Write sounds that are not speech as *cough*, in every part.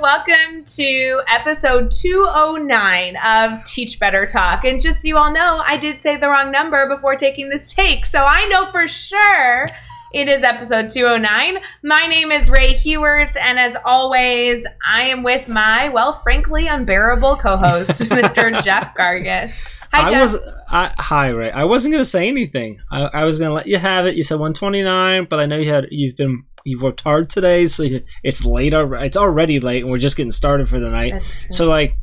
Welcome to episode 209 of Teach Better Talk. And just so you all know, I did say the wrong number before taking this take, so I know for sure it is episode 209. My name is Rae Hughart, and as always, I am with my, well, frankly, unbearable co host, *laughs* Mr. Jeff Gargas. Hi, I Jeff. was I, hi Rae. I wasn't gonna say anything. I, I was gonna let you have it. You said 129, but I know you had you've been you've worked hard today, so you, it's late. It's already late, and we're just getting started for the night. So like,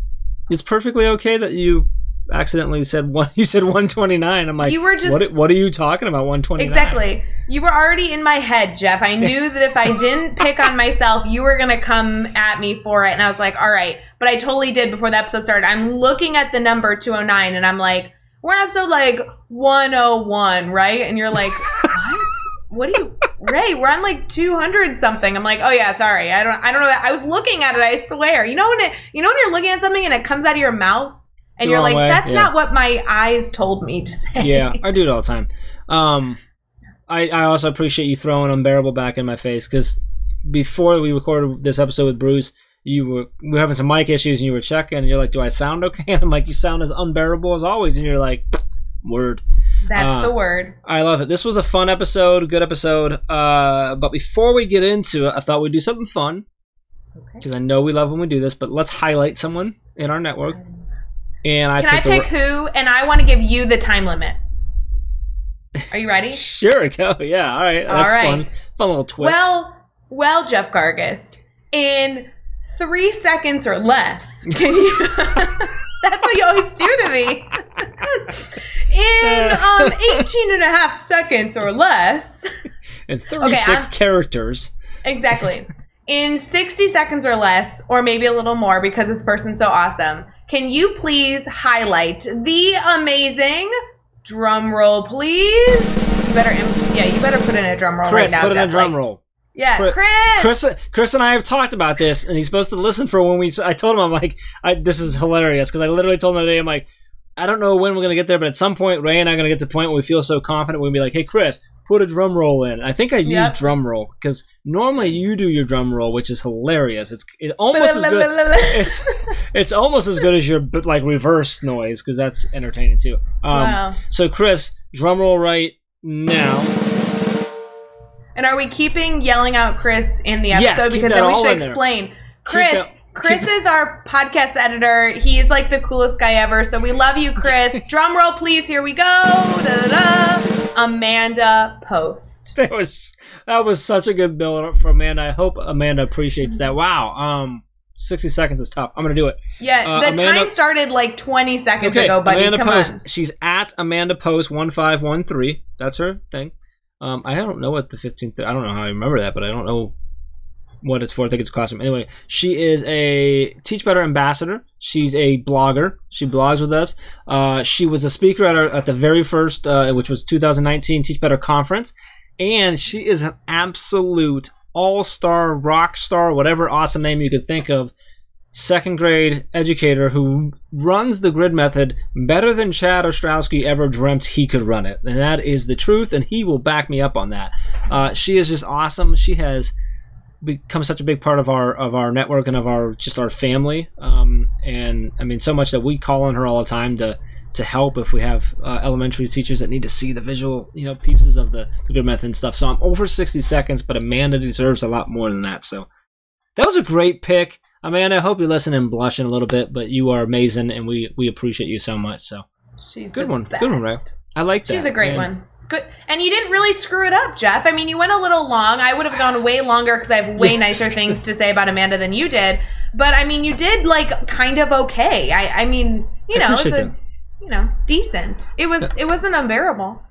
it's perfectly okay that you accidentally said *laughs* one. You said 129. I'm like, You were just- what? What are you talking about? 129. Exactly. You were already in my head, Jeff. I knew that if I didn't *laughs* pick on myself, you were going to come at me for it. And I was like, all right. But I totally did before the episode started. I'm looking at the number 209 and I'm like, we're on episode like 101, right? And you're like, *laughs* what? Do you, Rae? We're on like 200 something. I'm like, oh yeah, sorry. I don't, I don't know. I was looking at it. I swear. You know when it, you know when you're looking at something and it comes out of your mouth and The you're like, way, that's yeah. not what my eyes told me to say. yeah, *laughs* I do it all the time. Um, I, I also appreciate you throwing unbearable back in my face because before we recorded this episode with Bruce, you were we were having some mic issues and you were checking and you're like, "Do I sound okay?" And *laughs* I'm like, "You sound as unbearable as always," and you're like, "Word." That's Uh, the word. I love it. This was a fun episode, good episode. Uh, but before we get into it, I thought we'd do something fun Okay. because I know we love when we do this. But let's highlight someone in our network. And I Can I pick who? And I want to give you the time limit. Are you ready? *laughs* Sure, *laughs* go. Yeah, all right. All That's right. fun. Fun little twist. Well, well, Jeff Gargas, in three seconds or less, can you? *laughs* That's what you always do to me. In um, *laughs* 18 and a half seconds or less. and 36 I'm- characters. Exactly. *laughs* In 60 seconds or less, or maybe a little more because this person's so awesome, can you please highlight the amazing drum roll, please? You better, yeah, you better put in a drum roll Chris, right now. Chris, put in a drum roll. Yeah, Chris- Chris. Chris, Chris and I have talked about this, and he's supposed to listen for when we. I told him I'm like, I, this is hilarious because I literally told him the other day I'm like, I don't know when we're gonna get there, but at some point Rae and I are gonna get to the point where we feel so confident we'll be like, Hey, Chris, put a drum roll in. I think I use Yep. drum roll because normally you do your drum roll, which is hilarious. It's it almost as good. *laughs* It's it's almost as good as your but like reverse noise because that's entertaining too. Um, wow. So Chris, drum roll right now. And are we keeping yelling out Chris in the episode? Yes, because that then we should explain. Chris, Chris is our podcast editor. He's like the coolest guy ever. So we love you, Chris. *laughs* Drum roll, please. Here we go. Da, da, da. Amanda Post. *laughs* That was that was such a good build up for Amanda. I hope Amanda appreciates that. Wow. Um, sixty seconds is tough. I'm gonna do it. Yeah, Uh, the Amanda- time started like 20 seconds Okay, ago, buddy. Amanda Come Post. on. She's at Amanda Post one five one three. That's her thing. Um, I don't know what the fifteenth. I don't know how I remember that, but I don't know what it's for. I think it's classroom. Anyway, she is a Teach Better ambassador. She's a blogger. She blogs with us. Uh, she was a speaker at our at the very first, uh, which was 2019 Teach Better conference, and she is an absolute all star, rock star, whatever awesome name you could think of. Second grade educator who runs the grid method better than Chad Ostrowski ever dreamt he could run it. And that is the truth, and he will back me up on that. Uh, she is just awesome. She has become such a big part of our of our network and of our just our family. Um, and I mean, so much that we call on her all the time to to help if we have uh, elementary teachers that need to see the visual, you know, pieces of the, the grid method and stuff. So I'm over 60 seconds, but Amanda deserves a lot more than that. So that was a great pick. Amanda, I hope you're listening and blushing a little bit, but you are amazing and we, we appreciate you so much. So She's good one. Good one, Rae. I like that. She's a great And- one. Good. And you didn't really screw it up, Jeff. I mean, you went a little long. I would have gone way longer because I have way Yes. nicer things to say about Amanda than you did. *laughs* But I mean, you did like kind of okay. I, I mean, you know, it's a, that. you know, decent. It was, it wasn't unbearable.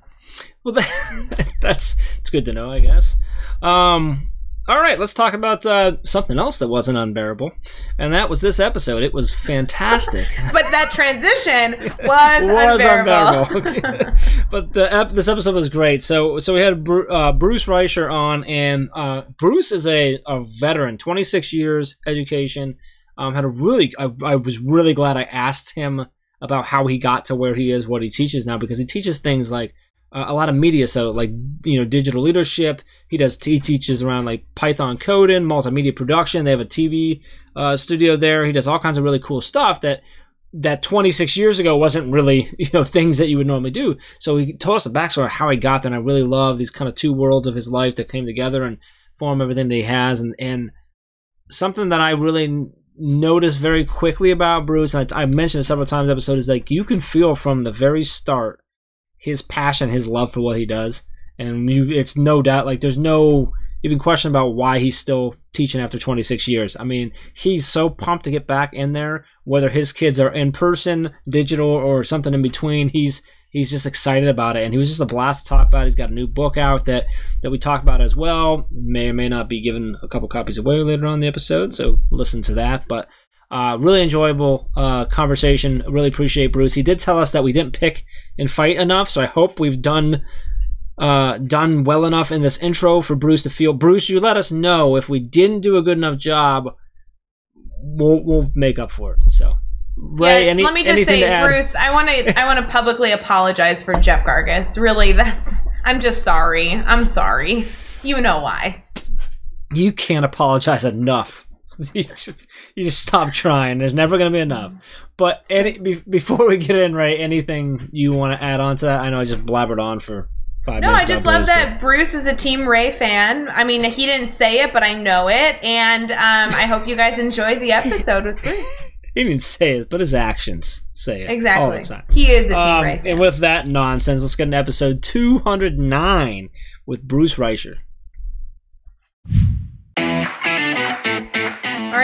Well, that, *laughs* that's it's good to know, I guess. Um, All right, let's talk about uh, something else that wasn't unbearable, and that was this episode. It was fantastic. *laughs* but that transition was, *laughs* was unbearable. unbearable. *laughs* but the ep- this episode was great. So so we had Bru- uh, Bruce Reicher on, and uh, Bruce is a, a veteran, 26 years education. Um, had a really, I, I was really glad I asked him about how he got to where he is, what he teaches now, because he teaches things like uh, a lot of media, so like you know digital leadership. He does he teaches around like Python coding, multimedia production. They have a TV uh, studio there. He does all kinds of really cool stuff that that 26 years ago wasn't really *laughs* you know things that you would normally do. So he told us the backstory of how he got there, and I really love these kind of two worlds of his life that came together and form everything that he has, and and something that I really noticed very quickly about Bruce, and I, I mentioned it several times episode is like you can feel from the very start his passion, his love for what he does, and you, it's no doubt like there's no even question about why he's still teaching after 26 years. I mean, he's so pumped to get back in there, whether his kids are in person, digital, or something in between. He's he's just excited about it, and he was just a blast to talk about. He's got a new book out that that we talk about as well. May or may not be giving a couple copies away later on the episode, so listen to that. But uh, really enjoyable uh, conversation. Really appreciate Bruce. He did tell us that we didn't pick and fight enough, so I hope we've done uh, done well enough in this intro for Bruce to feel. Bruce, you let us know if we didn't do a good enough job. We'll, we'll make up for it. So, Rae, yeah, any, let me just say, Bruce, I want to I want to publicly apologize for Jeff Gargas. Really, that's I'm just sorry. I'm sorry. You know why. You can't apologize enough. *laughs* you, just, you just stop trying. There's never going to be enough. But any, be, before we get in, Rae, anything you want to add on to that? I know I just blabbered on for five no, minutes. No, I just love Bruce, that but... Bruce is a Team Rae fan. I mean, he didn't say it, but I know it. And um, I hope you guys enjoyed the episode with Bruce. *laughs* he didn't say it, but his actions say it. Exactly. He is a Team um, Rae fan. And with that nonsense, let's get into episode 209 with Bruce Reicher.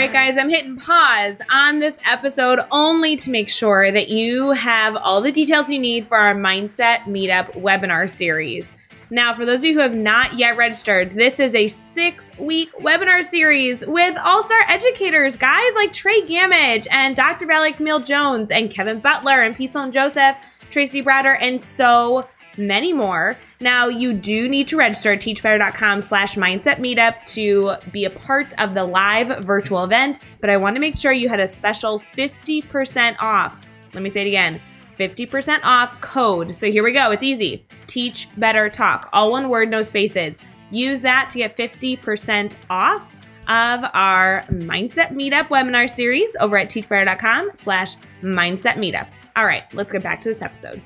Right, guys, I'm hitting pause on this episode only to make sure that you have all the details you need for our Mindset Meetup webinar series. Now, for those of you who have not yet registered, this is a six week webinar series with all star educators, guys like Trey Gamage and Dr. Valerie Camille Jones and Kevin Butler and Pete Joseph, Tracy Bratter, and so many more. Now, you do need to register at teachbetter.com slash mindset meetup to be a part of the live virtual event, but I want to make sure you had a special 50% off. Let me say it again. 50% off code. So here we go. It's easy. Teach Better Talk. All one word, no spaces. Use that to get 50% off of our Mindset Meetup webinar series over at teachbetter.com slash mindset meetup. All right, let's get back to this episode.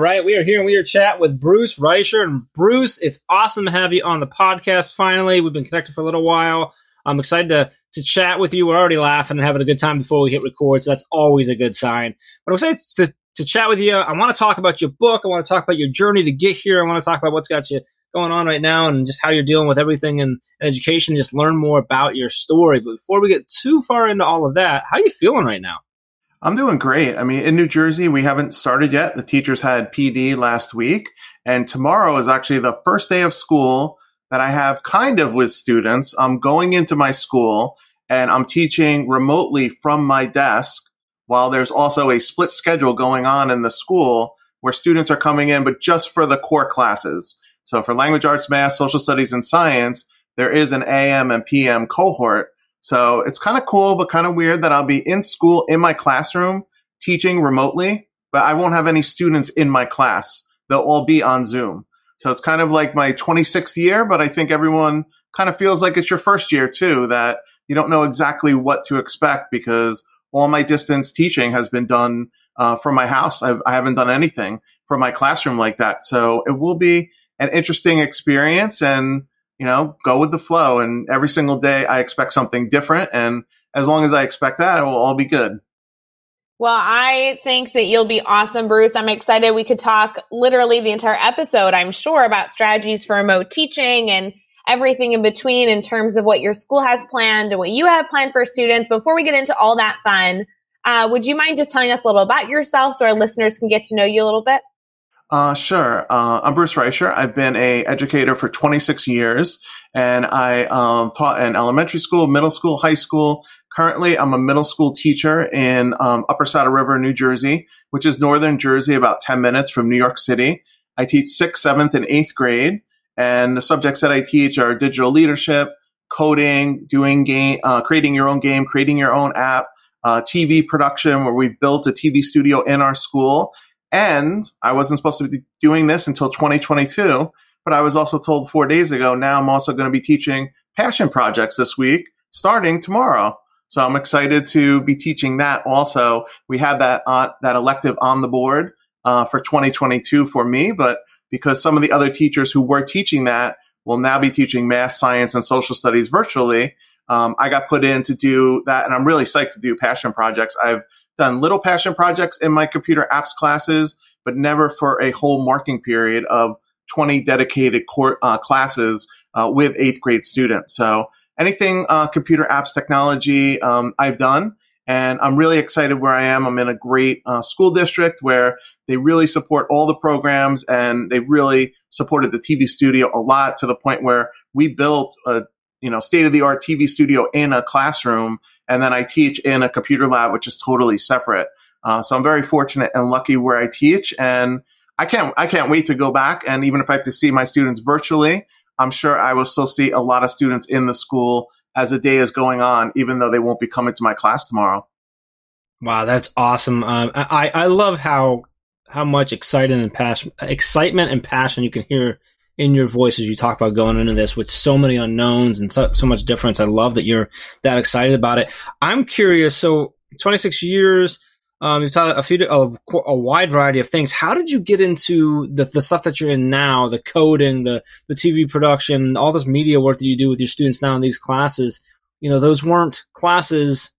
Right, we are here and we are chat with Bruce Reicher. And Bruce, it's awesome to have you on the podcast finally. We've been connected for a little while. I'm excited to to chat with you. We're already laughing and having a good time before we hit record, so that's always a good sign. But I'm excited to, to chat with you. I want to talk about your book. I want to talk about your journey to get here. I want to talk about what's got you going on right now and just how you're dealing with everything in education. Just learn more about your story. But before we get too far into all of that, how are you feeling right now? I'm doing great. I mean, in New Jersey, we haven't started yet. The teachers had PD last week, and tomorrow is actually the first day of school that I have kind of with students. I'm going into my school and I'm teaching remotely from my desk while there's also a split schedule going on in the school where students are coming in, but just for the core classes. So for language arts, math, social studies, and science, there is an AM and PM cohort so it's kind of cool, but kind of weird that I'll be in school in my classroom teaching remotely, but I won't have any students in my class. They'll all be on Zoom. So it's kind of like my 26th year, but I think everyone kind of feels like it's your first year too, that you don't know exactly what to expect because all my distance teaching has been done uh, from my house. I've, I haven't done anything from my classroom like that. So it will be an interesting experience. And you know, go with the flow. And every single day I expect something different. And as long as I expect that, it will all be good. Well, I think that you'll be awesome, Bruce. I'm excited. We could talk literally the entire episode, I'm sure, about strategies for remote teaching and everything in between in terms of what your school has planned and what you have planned for students. Before we get into all that fun, Uh, would you mind just telling us a little about yourself so our listeners can get to know you a little bit? Uh, sure. Uh, I'm Bruce Reicher. I've been a educator for 26 years, and I um, taught in elementary school, middle school, high school. Currently, I'm a middle school teacher in um, Upper Saddle River, New Jersey, which is northern Jersey, about 10 minutes from New York City. I teach sixth, seventh, and eighth grade, and the subjects that I teach are digital leadership, coding, doing game, uh, creating your own game, creating your own app, uh, TV production, where we've built a TV studio in our school and I wasn't supposed to be doing this until 2022, but I was also told four days ago, now I'm also going to be teaching passion projects this week, starting tomorrow. So I'm excited to be teaching that also. We had that, uh, that elective on the board uh, for 2022 for me, but because some of the other teachers who were teaching that will now be teaching math, science, and social studies virtually, um, I got put in to do that, and I'm really psyched to do passion projects. I've done little passion projects in my computer apps classes, but never for a whole marking period of 20 dedicated core, uh, classes uh, with eighth grade students. So anything uh, computer apps technology um, I've done. And I'm really excited where I am. I'm in a great uh, school district where they really support all the programs and they really supported the TV studio a lot to the point where we built a you know state of the art TV studio in a classroom, and then I teach in a computer lab, which is totally separate. Uh, so I'm very fortunate and lucky where I teach, and I can't I can't wait to go back. And even if I have to see my students virtually, I'm sure I will still see a lot of students in the school as the day is going on, even though they won't be coming to my class tomorrow. Wow, that's awesome. Um, I I love how how much excitement and passion, excitement and passion you can hear in your voice as you talk about going into this with so many unknowns and so, so much difference. I love that you're that excited about it. I'm curious. So 26 years, um, you've taught a few, a, a, wide variety of things. How did you get into the, the stuff that you're in now, the coding, the, the TV production, all this media work that you do with your students now in these classes? You know, those weren't classes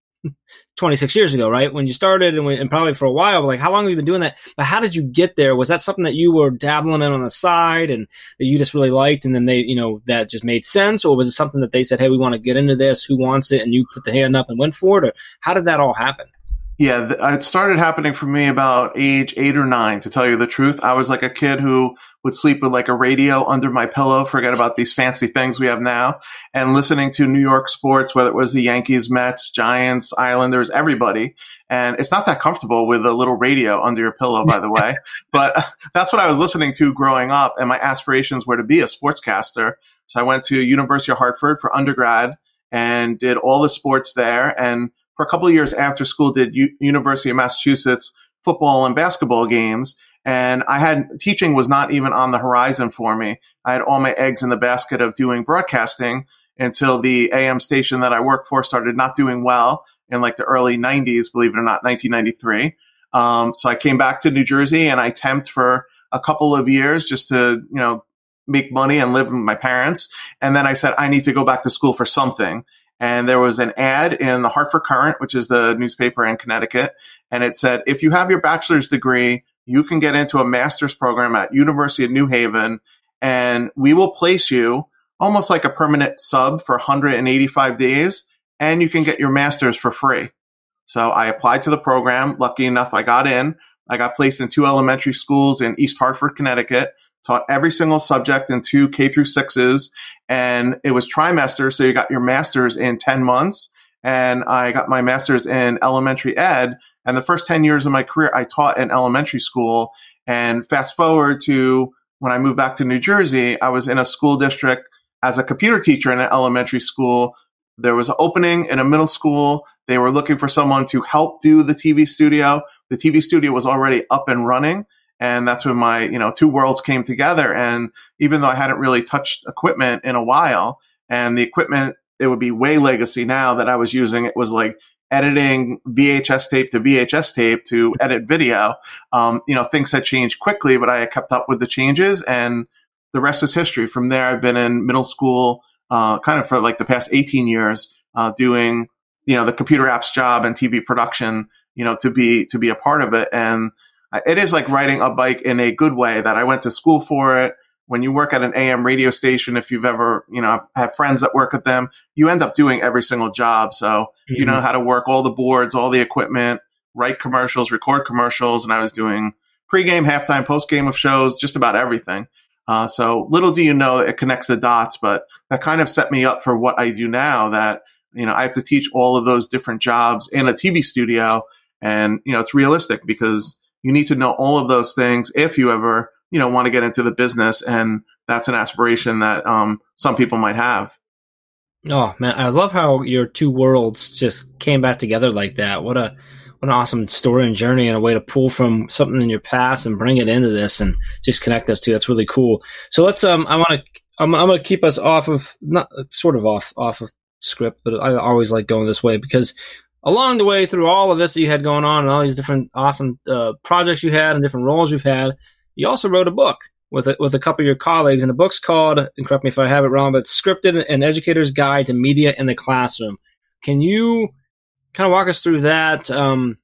26 years ago, right? When you started and, and probably for a while, like how long have you been doing that? But how did you get there? Was that something that you were dabbling in on the side and that you just really liked and then they, you know, that just made sense? Or was it something that they said, Hey, we want to get into this. Who wants it? And you put the hand up and went for it? Or how did that all happen? Yeah, uh, it started happening for me about age eight or nine, to tell you the truth. I was like a kid who would sleep with like a radio under my pillow, forget about these fancy things we have now, and listening to New York sports, whether it was the Yankees, Mets, Giants, Islanders, everybody. And it's not that comfortable with a little radio under your pillow, by the way. *laughs* but *laughs* that's what I was listening to growing up, and my aspirations were to be a sportscaster. So I went to University of Hartford for undergrad and did all the sports there. And for a couple of years after school did U- University of Massachusetts football and basketball games. And I had teaching was not even on the horizon for me. I had all my eggs in the basket of doing broadcasting until the AM station that I worked for started not doing well in like the early 90s, believe it or not, 1993. Um, so I came back to New Jersey and I temped for a couple of years just to, you know, make money and live with my parents. And then I said, I need to go back to school for something and there was an ad in the Hartford Courant, which is the newspaper in Connecticut, and it said, if you have your bachelor's degree, you can get into a master's program at University of New Haven, and we will place you almost like a permanent sub for 185 days, and you can get your master's for free. So I applied to the program. Lucky enough, I got in. I got placed in two elementary schools in East Hartford, Connecticut taught every single subject in two K through sixes, and it was trimester, so you got your master's in 10 months. And I got my master's in elementary ed. And the first 10 years of my career, I taught in elementary school. And fast forward to when I moved back to New Jersey, I was in a school district as a computer teacher in an elementary school. There was an opening in a middle school. They were looking for someone to help do the TV studio. The TV studio was already up and running and that's when my you know two worlds came together. And even though i hadn't really touched equipment in a while and the equipment it would be way legacy now that i was using. It was like editing vhs tape to vhs tape to edit video. Um, you know things had changed quickly but i kept up with the changes and the rest is history. From there i've been in middle school uh, kind of for like the past 18 years uh, doing you know the computer apps job and tv production you know to be to be a part of it. And it is like riding a bike in a good way that I went to school for it. When you work at an AM radio station, if you've ever, you know, have friends that work at them, you end up doing every single job. So mm-hmm. you know how to work all the boards, all the equipment, write commercials, record commercials, and I was doing pregame, halftime, postgame of shows, just about everything. Uh, so little do you know it connects the dots, but that kind of set me up for what I do now. That you know I have to teach all of those different jobs in a TV studio, and you know it's realistic because you need to know all of those things if you ever you know want to get into the business, and that's an aspiration that um, some people might have. Oh man, I love how your two worlds just came back together like that. What a what an awesome story and journey and a way to pull from something in your past and bring it into this and just connect those two. That's really cool. So let's um I want to I'm I'm going to keep us off of not sort of off off of script, but I always like going this way because along the way through all of this that you had going on and all these different awesome uh, projects you had and different roles you've had, you also wrote a book with a, with a couple of your colleagues, and the book's called, and correct me if I have it wrong, but Scripted: An Educator's Guide to Media in the Classroom. Can you kind of walk us through that? Um,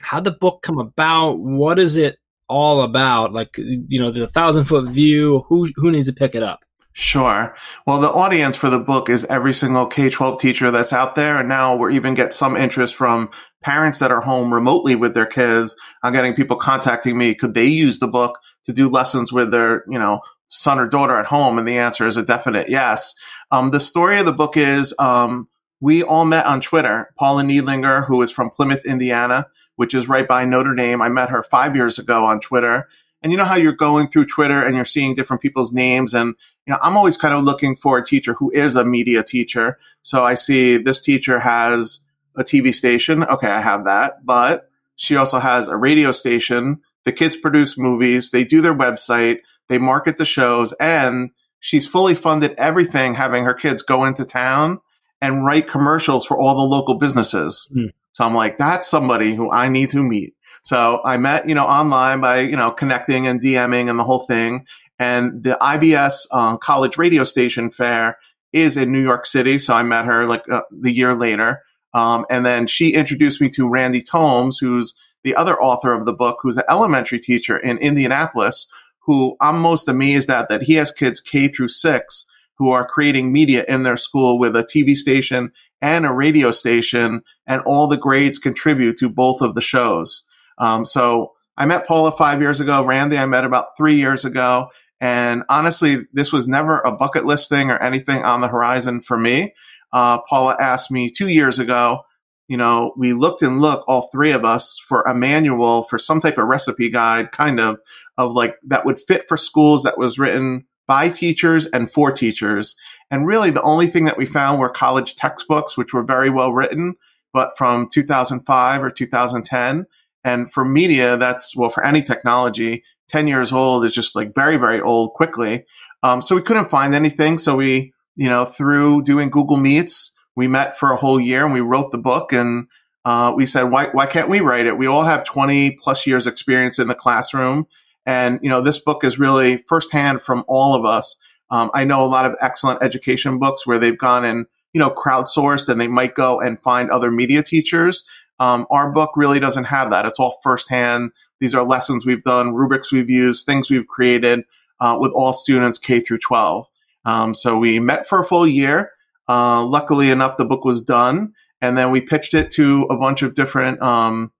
how'd the book come about? What is it all about? Like, you know, the thousand foot view. Who who needs to pick it up? Sure. Well, the audience for the book is every single K 12 teacher that's out there. And now we're even get some interest from parents that are home remotely with their kids. I'm getting people contacting me. Could they use the book to do lessons with their, you know, son or daughter at home? And the answer is a definite yes. Um, the story of the book is um, we all met on Twitter. Paula Neidlinger, who is from Plymouth, Indiana, which is right by Notre Dame. I met her five years ago on Twitter. And you know how you're going through Twitter and you're seeing different people's names. And, you know, I'm always kind of looking for a teacher who is a media teacher. So I see this teacher has a TV station. Okay, I have that. But she also has a radio station. The kids produce movies. They do their website. They market the shows. And she's fully funded everything, having her kids go into town and write commercials for all the local businesses. Mm. So I'm like, that's somebody who I need to meet. So I met, you know, online by, you know, connecting and DMing and the whole thing. And the IBS um, college radio station fair is in New York City. So I met her like uh, the year later. Um, and then she introduced me to Randy Tomes, who's the other author of the book, who's an elementary teacher in Indianapolis, who I'm most amazed at that he has kids K through six who are creating media in their school with a TV station and a radio station, and all the grades contribute to both of the shows. Um, so I met Paula five years ago. Randy, I met about three years ago. And honestly, this was never a bucket list thing or anything on the horizon for me. Uh, Paula asked me two years ago, you know, we looked and looked, all three of us, for a manual for some type of recipe guide, kind of, of like that would fit for schools that was written by teachers and for teachers. And really, the only thing that we found were college textbooks, which were very well written, but from 2005 or 2010. And for media, that's, well, for any technology, 10 years old is just like very, very old quickly. Um, so we couldn't find anything. So we, you know, through doing Google Meets, we met for a whole year and we wrote the book and uh, we said, why, why can't we write it? We all have 20 plus years experience in the classroom. And, you know, this book is really firsthand from all of us. Um, I know a lot of excellent education books where they've gone and, you know, crowdsourced and they might go and find other media teachers. Um, our book really doesn't have that. It's all firsthand. These are lessons we've done, rubrics we've used, things we've created uh, with all students K through 12. Um, so we met for a full year. Uh, luckily enough, the book was done, and then we pitched it to a bunch of different um,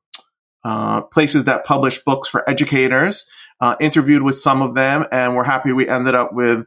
uh, places that publish books for educators. Uh, interviewed with some of them, and we're happy we ended up with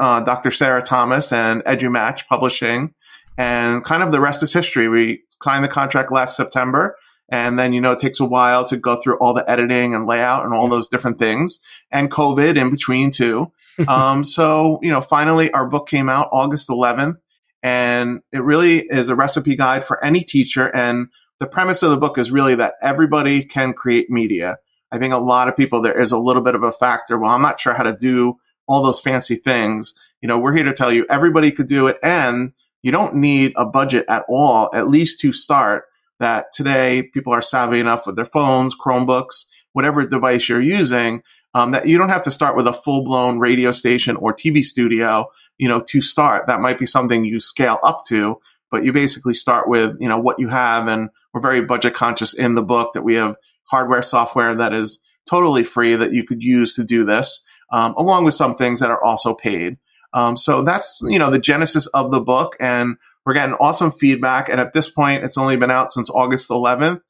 uh, Dr. Sarah Thomas and EduMatch Publishing. And kind of the rest is history. We signed the contract last September. And then, you know, it takes a while to go through all the editing and layout and all those different things and COVID in between too. *laughs* um, so, you know, finally our book came out August 11th and it really is a recipe guide for any teacher. And the premise of the book is really that everybody can create media. I think a lot of people, there is a little bit of a factor. Well, I'm not sure how to do all those fancy things. You know, we're here to tell you everybody could do it. And you don't need a budget at all, at least to start. That today people are savvy enough with their phones, Chromebooks, whatever device you're using, um, that you don't have to start with a full blown radio station or TV studio, you know, to start. That might be something you scale up to, but you basically start with, you know, what you have. And we're very budget conscious in the book that we have hardware, software that is totally free that you could use to do this, um, along with some things that are also paid. Um, so that's, you know, the genesis of the book. And we're getting awesome feedback. And at this point, it's only been out since August 11th.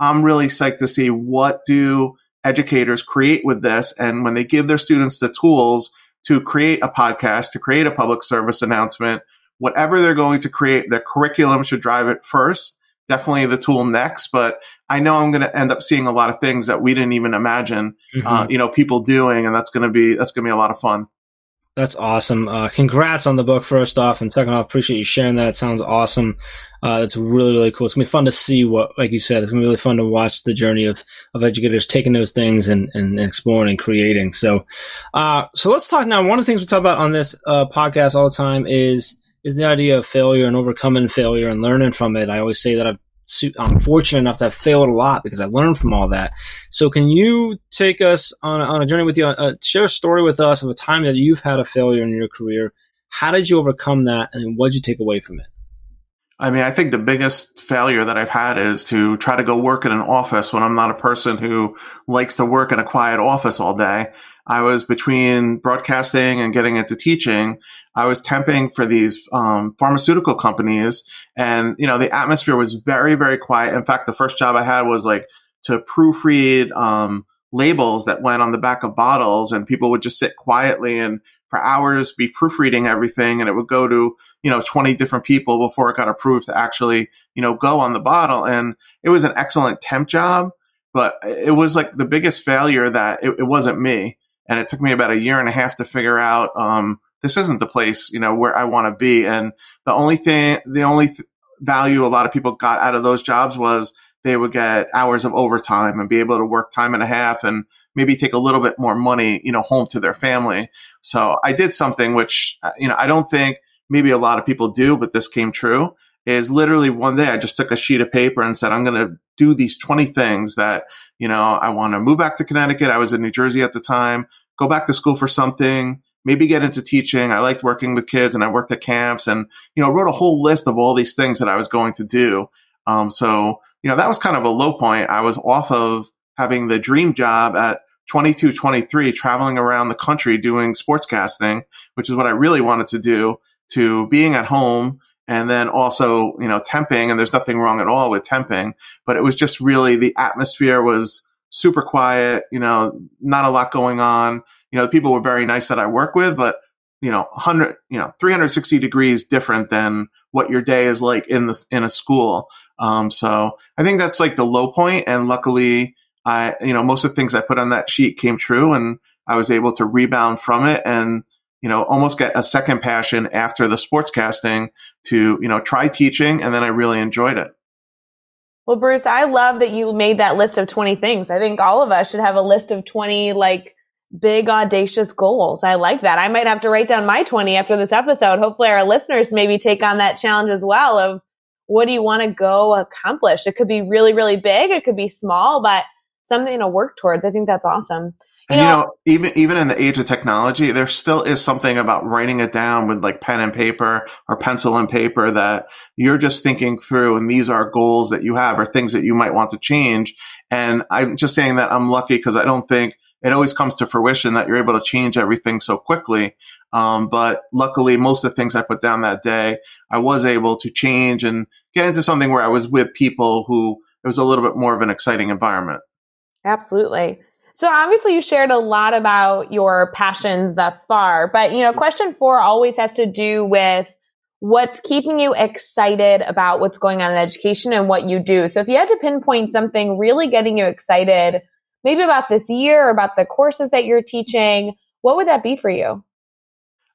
I'm really psyched to see what do educators create with this. And when they give their students the tools to create a podcast, to create a public service announcement, whatever they're going to create, their curriculum should drive it first. Definitely the tool next, but I know I'm going to end up seeing a lot of things that we didn't even imagine, Mhm. uh, you know, people doing, and that's going to be that's going to be a lot of fun. That's awesome. Uh, congrats on the book, first off, and second off, appreciate you sharing that. It sounds awesome. Uh, it's really, really cool. It's gonna be fun to see what, like you said, it's gonna be really fun to watch the journey of of educators taking those things and and exploring and creating. So, uh, so let's talk now. One of the things we talk about on this uh, podcast all the time is is the idea of failure and overcoming failure and learning from it. I always say that I've I'm fortunate enough to have failed a lot because I learned from all that. So, can you take us on a, on a journey with you? Uh, share a story with us of a time that you've had a failure in your career. How did you overcome that, and what did you take away from it? I mean, I think the biggest failure that I've had is to try to go work in an office when I'm not a person who likes to work in a quiet office all day. I was between broadcasting and getting into teaching. I was temping for these um, pharmaceutical companies, and you know the atmosphere was very, very quiet. In fact, the first job I had was like to proofread um, labels that went on the back of bottles, and people would just sit quietly and for hours be proofreading everything, and it would go to you know 20 different people before it got approved to actually you know go on the bottle. And it was an excellent temp job, but it was like the biggest failure that it, it wasn't me and it took me about a year and a half to figure out um, this isn't the place you know where I want to be. And the only thing, the only th- value a lot of people got out of those jobs was they would get hours of overtime and be able to work time and a half and maybe take a little bit more money, you know, home to their family. So I did something which uh, you know I don't think maybe a lot of people do, but this came true. Is literally one day I just took a sheet of paper and said I'm going to do these 20 things that you know I want to move back to Connecticut. I was in New Jersey at the time go back to school for something, maybe get into teaching. I liked working with kids and I worked at camps and, you know, wrote a whole list of all these things that I was going to do. Um, so, you know, that was kind of a low point. I was off of having the dream job at 22, 23, traveling around the country doing sportscasting, which is what I really wanted to do, to being at home and then also, you know, temping. And there's nothing wrong at all with temping, but it was just really the atmosphere was super quiet, you know, not a lot going on. You know, the people were very nice that I work with, but you know, 100, you know, 360 degrees different than what your day is like in the in a school. Um, so I think that's like the low point, and luckily, I, you know, most of the things I put on that sheet came true, and I was able to rebound from it, and you know, almost get a second passion after the sportscasting to you know try teaching, and then I really enjoyed it. Well, Bruce, I love that you made that list of 20 things. I think all of us should have a list of 20 like big audacious goals. I like that. I might have to write down my 20 after this episode. Hopefully our listeners maybe take on that challenge as well of what do you want to go accomplish? It could be really, really big. It could be small, but something to work towards. I think that's awesome. You and know, you know, even even in the age of technology, there still is something about writing it down with like pen and paper or pencil and paper that you're just thinking through, and these are goals that you have or things that you might want to change. And I'm just saying that I'm lucky because I don't think it always comes to fruition that you're able to change everything so quickly. Um, but luckily, most of the things I put down that day, I was able to change and get into something where I was with people who it was a little bit more of an exciting environment. Absolutely. So obviously you shared a lot about your passions thus far, but you know, question 4 always has to do with what's keeping you excited about what's going on in education and what you do. So if you had to pinpoint something really getting you excited, maybe about this year or about the courses that you're teaching, what would that be for you?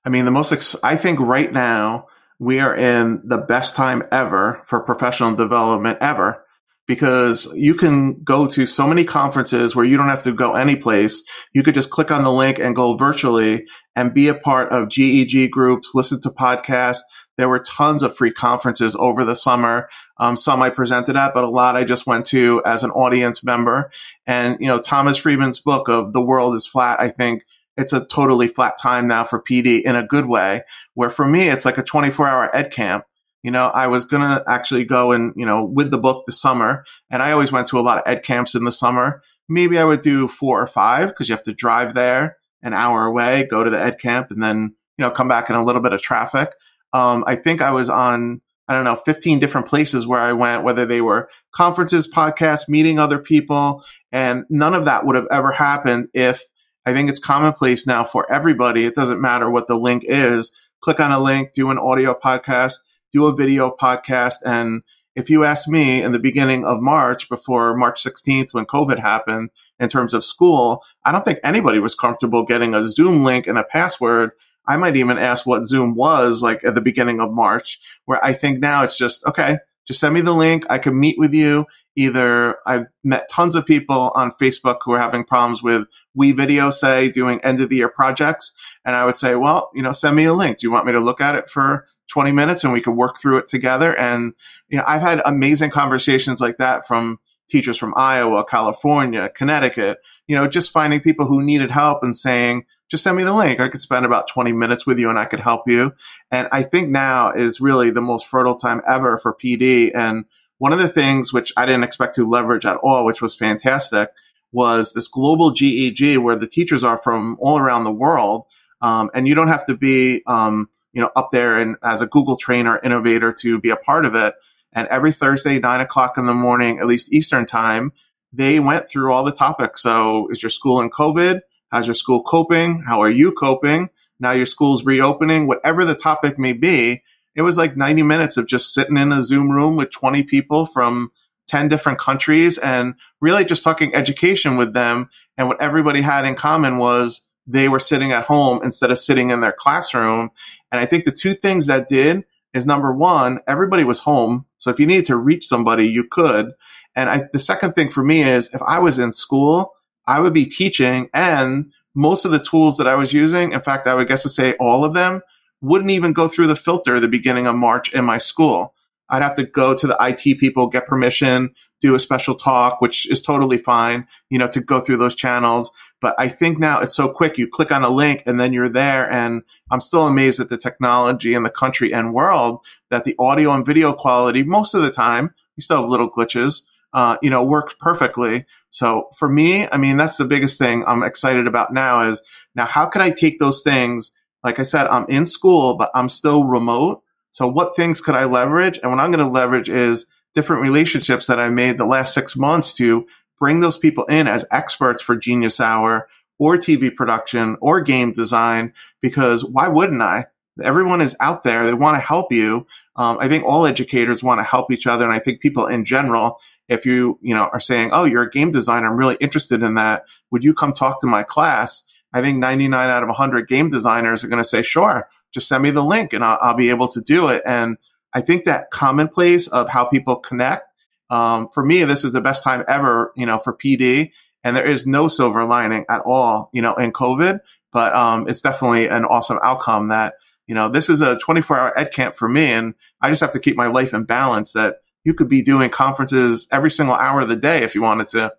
I mean, the most, ex- I think right now we are in the best time ever for professional development ever because you can go to so many conferences where you don't have to go any place. You could just click on the link and go virtually and be a part of GEG groups, listen to podcasts. There were tons of free conferences over the summer. Um, some I presented at, but a lot I just went to as an audience member. And, you know, Thomas Friedman's book of The World is Flat, I think it's a totally flat time now for PD in a good way, where for me, it's like a 24 hour ed camp you know, I was going to actually go and, you know, with the book this summer, and I always went to a lot of ed camps in the summer. Maybe I would do four or five because you have to drive there an hour away, go to the ed camp, and then, you know, come back in a little bit of traffic. Um, I think I was on I don't know, 15 different places where I went, whether they were conferences, podcasts, meeting other people. And none of that would have ever happened if I think it's commonplace now for everybody. It doesn't matter what the link is. Click on a link, do an audio podcast, do a video podcast. And if you ask me in the beginning of March, before March 16th, when COVID happened, in terms of school, I don't think anybody was comfortable getting a Zoom link and a password. I might even ask what Zoom was like at the beginning of March, where I think now it's just, okay, just send me the link. I can meet with you. Either I've met tons of people on Facebook who are having problems with WeVideo, say, doing end of the year projects. And I would say, well, you know, send me a link. Do you want me to look at it for 20 minutes and we could work through it together? And, you know, I've had amazing conversations like that from teachers from Iowa, California, Connecticut, you know, just finding people who needed help and saying, just send me the link. I could spend about 20 minutes with you and I could help you. And I think now is really the most fertile time ever for PD. And one of the things which I didn't expect to leverage at all, which was fantastic, was this global GEG where the teachers are from all around the world. Um, and you don't have to be, um, you know, up there and as a Google trainer innovator to be a part of it. And every Thursday, nine o'clock in the morning, at least Eastern time, they went through all the topics. So is your school in COVID? How's your school coping? How are you coping? Now your school's reopening, whatever the topic may be. It was like 90 minutes of just sitting in a Zoom room with 20 people from 10 different countries and really just talking education with them. And what everybody had in common was they were sitting at home instead of sitting in their classroom. And I think the two things that did is number one, everybody was home. So if you needed to reach somebody, you could. And I, the second thing for me is if I was in school, I would be teaching and most of the tools that I was using, in fact, I would guess to say all of them wouldn't even go through the filter the beginning of March in my school. I'd have to go to the IT people, get permission, do a special talk, which is totally fine, you know, to go through those channels. But I think now it's so quick. You click on a link and then you're there. And I'm still amazed at the technology in the country and world that the audio and video quality, most of the time, we still have little glitches, uh, you know, works perfectly. So for me, I mean, that's the biggest thing I'm excited about now is now how can I take those things? Like I said, I'm in school, but I'm still remote. So what things could I leverage? And what I'm going to leverage is different relationships that I made the last six months to bring those people in as experts for Genius Hour or TV production or game design, because why wouldn't I? Everyone is out there. They want to help you. Um, I think all educators want to help each other. And I think people in general, if you, you know, are saying, Oh, you're a game designer. I'm really interested in that. Would you come talk to my class? I think 99 out of 100 game designers are going to say, sure, just send me the link and I'll, I'll, be able to do it. And I think that commonplace of how people connect, um, for me, this is the best time ever, you know, for PD. And there is no silver lining at all, you know, in COVID, but um, it's definitely an awesome outcome that, you know, this is a 24 hour ed camp for me. And I just have to keep my life in balance that you could be doing conferences every single hour of the day if you wanted to.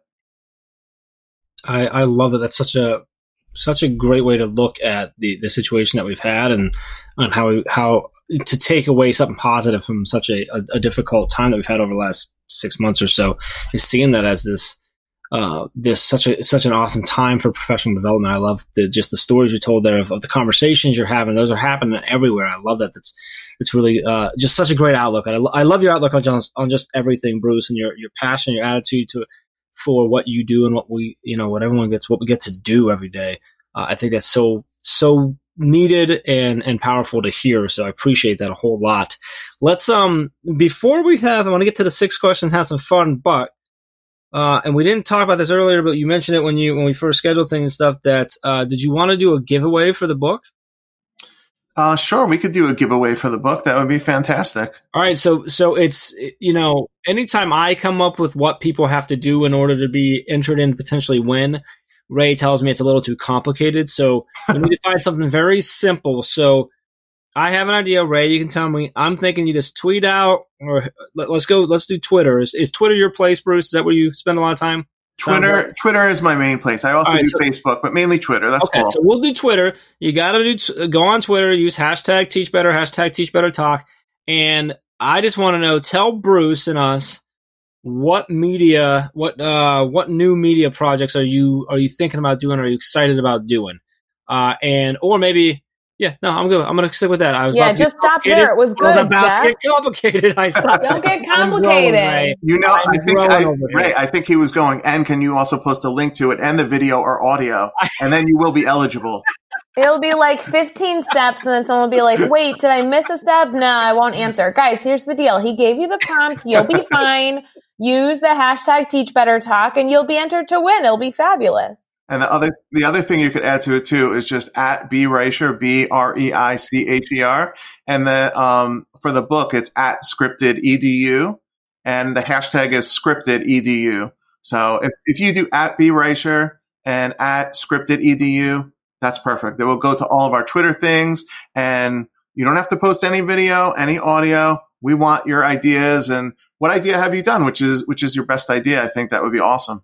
I, I love that. That's such a such a great way to look at the, the situation that we've had and and how we, how to take away something positive from such a, a, a, difficult time that we've had over the last six months or so is seeing that as this uh, this such a such an awesome time for professional development. I love the just the stories you told there of, of the conversations you're having. Those are happening everywhere. I love that. That's it's really uh, just such a great outlook. I, I love your outlook on just, on just everything, Bruce, and your your passion, your attitude to for what you do and what we, you know, what everyone gets, what we get to do every day. Uh, I think that's so, so needed and, and powerful to hear. So I appreciate that a whole lot. Let's, um, before we have, I want to get to the six questions, have some fun, but, uh, and we didn't talk about this earlier, but you mentioned it when you, when we first scheduled things and stuff that, uh, did you want to do a giveaway for the book? Uh, sure, we could do a giveaway for the book. That would be fantastic. All right, so so it's you know, anytime I come up with what people have to do in order to be entered in potentially win, Rae tells me it's a little too complicated. So *laughs* we need to find something very simple. So I have an idea, Rae. You can tell me. I'm thinking you just tweet out, or let, us go. Let's do Twitter. Is, is Twitter your place, Bruce? Is that where you spend a lot of time? Twitter, Twitter is my main place. I also right, do so, Facebook, but mainly Twitter. That's okay. Cool. So we'll do Twitter. You got to do go on Twitter. Use hashtag Teach Better, hashtag Teach Better Talk, and I just want to know. Tell Bruce and us what media, what uh, what new media projects are you are you thinking about doing? Are you excited about doing? Uh, and or maybe Yeah, no, I'm good. I'm gonna stick with that. I was Yeah, about to get just stop there. It was I was good, about to get complicated. I stopped. Don't get I'm growing, complicated. You know, I'm I think I. Rae, I think he was going. And can you also post a link to it and the video or audio, *laughs* and then you will be eligible. It'll be like 15 steps, and then someone will be like, wait, did I miss a step? No, I won't answer. Guys, here's the deal. He gave you the prompt. You'll be *laughs* fine. Use the hashtag teach better talk, and you'll be entered to win. It'll be fabulous. And the other the other thing you could add to it too is just at B Reicher, B R E I C H E R. And the um for the book it's at scripted edu and the hashtag is scripted edu. So if, if you do at B Reicher and at scripted edu, that's perfect. It will go to all of our Twitter things and you don't have to post any video, any audio. We want your ideas and what idea have you done, which is which is your best idea. I think that would be awesome.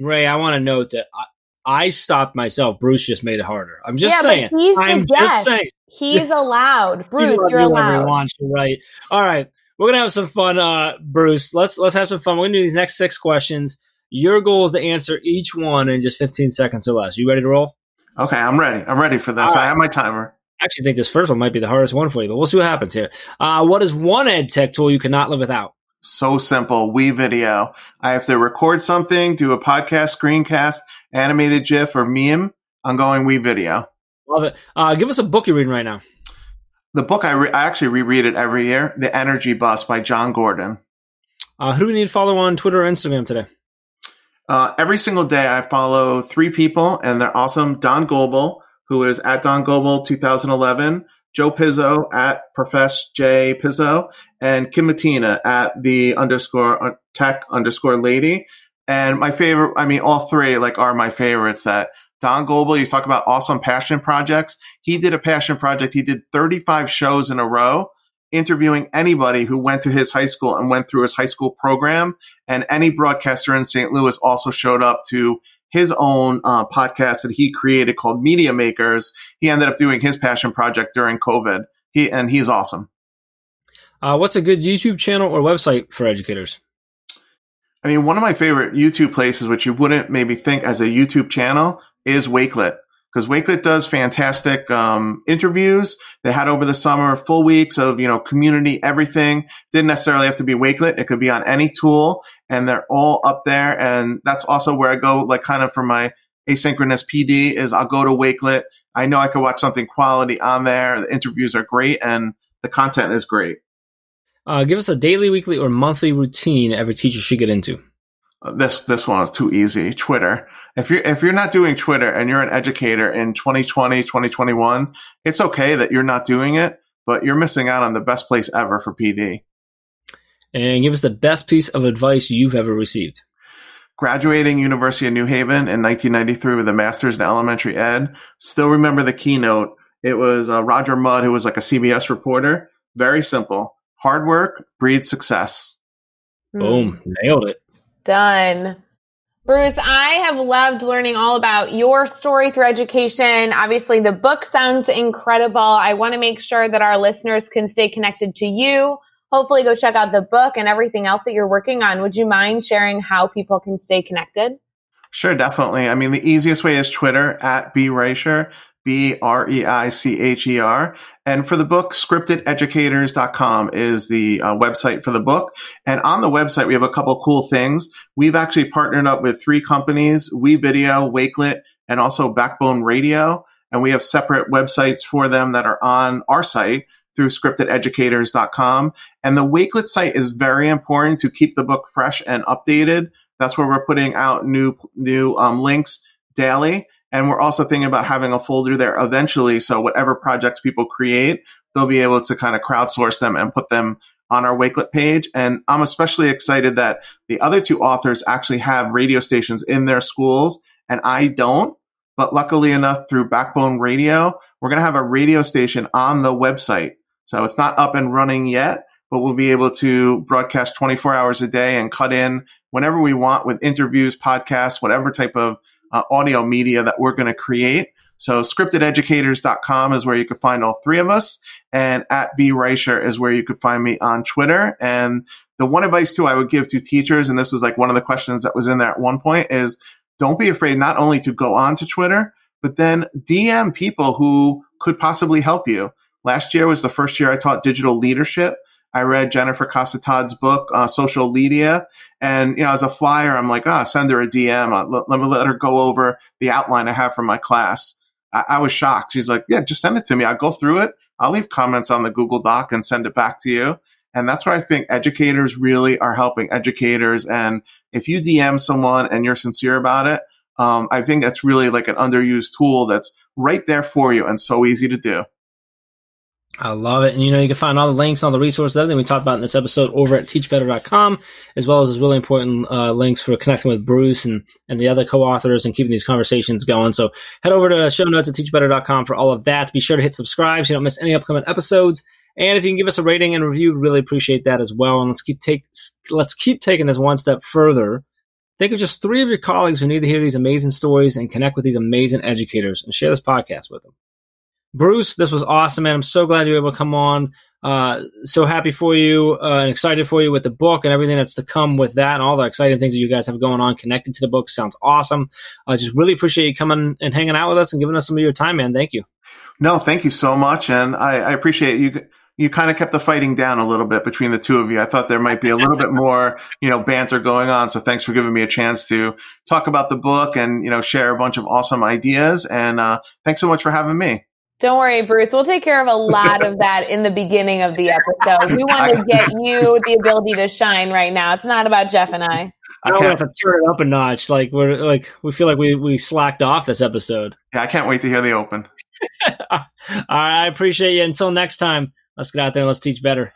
Rae, I want to note that I, I stopped myself. Bruce just made it harder. I'm just Yeah, but saying. he's the I'm guest. just saying. He's allowed. *laughs* Bruce, He's allowed to you're do he allowed. wants. You're right. All right, we're gonna have some fun, uh, Bruce. Let's let's have some fun. We're gonna do these next six questions. Your goal is to answer each one in just 15 seconds or less. You ready to roll? Okay, I'm ready. I'm ready for this. All right. I have my timer. I actually think this first one might be the hardest one for you, but we'll see what happens here. Uh, what is one ed tech tool you cannot live without? So simple. WeVideo. I have to record something, do a podcast, screencast, animated GIF or meme. I'm going WeVideo. Love it. Uh, give us a book you're reading right now. The book I, re- I actually reread it every year. The Energy Bus by Jon Gordon. Uh, who do we need to follow on Twitter or Instagram today? Uh, every single day I follow three people and they're awesome. Don Goble, who is at Don Goble 2011, Joe Pizzo at Profess J Pizzo, and Kim Matina at the underscore uh, tech underscore lady. And my favorite, I mean, all three like are my favorites. That Don Goble, you talk about awesome passion projects. He did a passion project. He did 35 shows in a row, interviewing anybody who went to his high school and went through his high school program. And any broadcaster in St. Louis also showed up to his own uh, podcast that he created called Media Makers. He ended up doing his passion project during COVID. He and he's awesome. Uh, what's a good YouTube channel or website for educators? I mean, one of my favorite YouTube places, which you wouldn't maybe think as a YouTube channel, is Wakelet. Because Wakelet does fantastic um, interviews. They had over the summer full weeks of you know community everything. Didn't necessarily have to be Wakelet. It could be on any tool, and they're all up there. And that's also where I go, like kind of for my asynchronous PD. Is I'll go to Wakelet. I know I could watch something quality on there. The interviews are great, and the content is great. Uh, give us a daily, weekly, or monthly routine every teacher should get into. Uh, this this one is too easy. Twitter. If you're if you're not doing Twitter and you're an educator in 2020, 2021, it's okay that you're not doing it, but you're missing out on the best place ever for PD. And give us the best piece of advice you've ever received. Graduating University of New Haven in 1993 with a master's in elementary ed. Still remember the keynote. It was uh, Roger Mudd, who was like a CBS reporter. Very simple. Hard work breeds success. Hmm. Boom. Nailed it. Done. Bruce, I have loved learning all about your story through education. Obviously, the book sounds incredible. I want to make sure that our listeners can stay connected to you. Hopefully, go check out the book and everything else that you're working on. Would you mind sharing how people can stay connected? Sure, definitely. I mean, the easiest way is Twitter at B Reicher, B R E I C H E R. And for the book, scriptededucators.com is the uh, website for the book. And on the website, we have a couple cool things. We've actually partnered up with three companies, WeVideo, Wakelet, and also Backbone Radio. And we have separate websites for them that are on our site through scriptededucators.com. And the Wakelet site is very important to keep the book fresh and updated. That's where we're putting out new new um, links daily. And we're also thinking about having a folder there eventually. So whatever projects people create, they'll be able to kind of crowdsource them and put them on our Wakelet page. And I'm especially excited that the other two authors actually have radio stations in their schools and I don't. But luckily enough, through Backbone Radio, we're going to have a radio station on the website. So it's not up and running yet, but we'll be able to broadcast 24 hours a day and cut in whenever we want with interviews, podcasts, whatever type of uh, audio media that we're going to create. So scriptededucators.com is where you can find all three of us. And at B Reicher is where you could find me on Twitter. And the one advice too I would give to teachers, and this was like one of the questions that was in there at one point is don't be afraid not only to go on to Twitter, but then DM people who could possibly help you. Last year was the first year I taught digital leadership. I read Jennifer Casa-Todd's book, uh, Social LEADia, and you know, as a flyer, I'm like, ah, oh, send her a DM. Uh, let, let, me let her go over the outline I have for my class. I, I was shocked. She's like, yeah, just send it to me. I'll go through it. I'll leave comments on the Google Doc and send it back to you. And that's where I think educators really are helping educators. And if you DM someone and you're sincere about it, um, I think that's really like an underused tool that's right there for you and so easy to do. I love it. And you know, you can find all the links, all the resources, everything we talked about in this episode over at teachbetter.com, as well as really important uh, links for connecting with Bruce and, and the other co-authors and keeping these conversations going. So head over to show notes at teachbetter.com for all of that. Be sure to hit subscribe so you don't miss any upcoming episodes. And if you can give us a rating and review, really appreciate that as well. And let's keep take let's keep taking this one step further. Think of just three of your colleagues who need to hear these amazing stories and connect with these amazing educators and share this podcast with them. Bruce, this was awesome, man. I'm so glad you were able to come on. Uh, so happy for you uh, and excited for you with the book and everything that's to come with that and all the exciting things that you guys have going on connected to the book. Sounds awesome. I uh, just really appreciate you coming and hanging out with us and giving us some of your time, man. Thank you. No, thank you so much. And I, I appreciate you you kind of kept the fighting down a little bit between the two of you. I thought there might be a little bit more, *laughs* you know, banter going on. So thanks for giving me a chance to talk about the book and, you know, share a bunch of awesome ideas. And uh, thanks so much for having me. Don't worry, Bruce. We'll take care of a lot of that in the beginning of the episode. We want to get you the ability to shine right now. It's not about Jeff and I. I don't have to turn it up a notch. Like we're like we feel like we we slacked off this episode. Yeah, I can't wait to hear the open. *laughs* All right, I appreciate you. Until next time, let's get out there and let's teach better.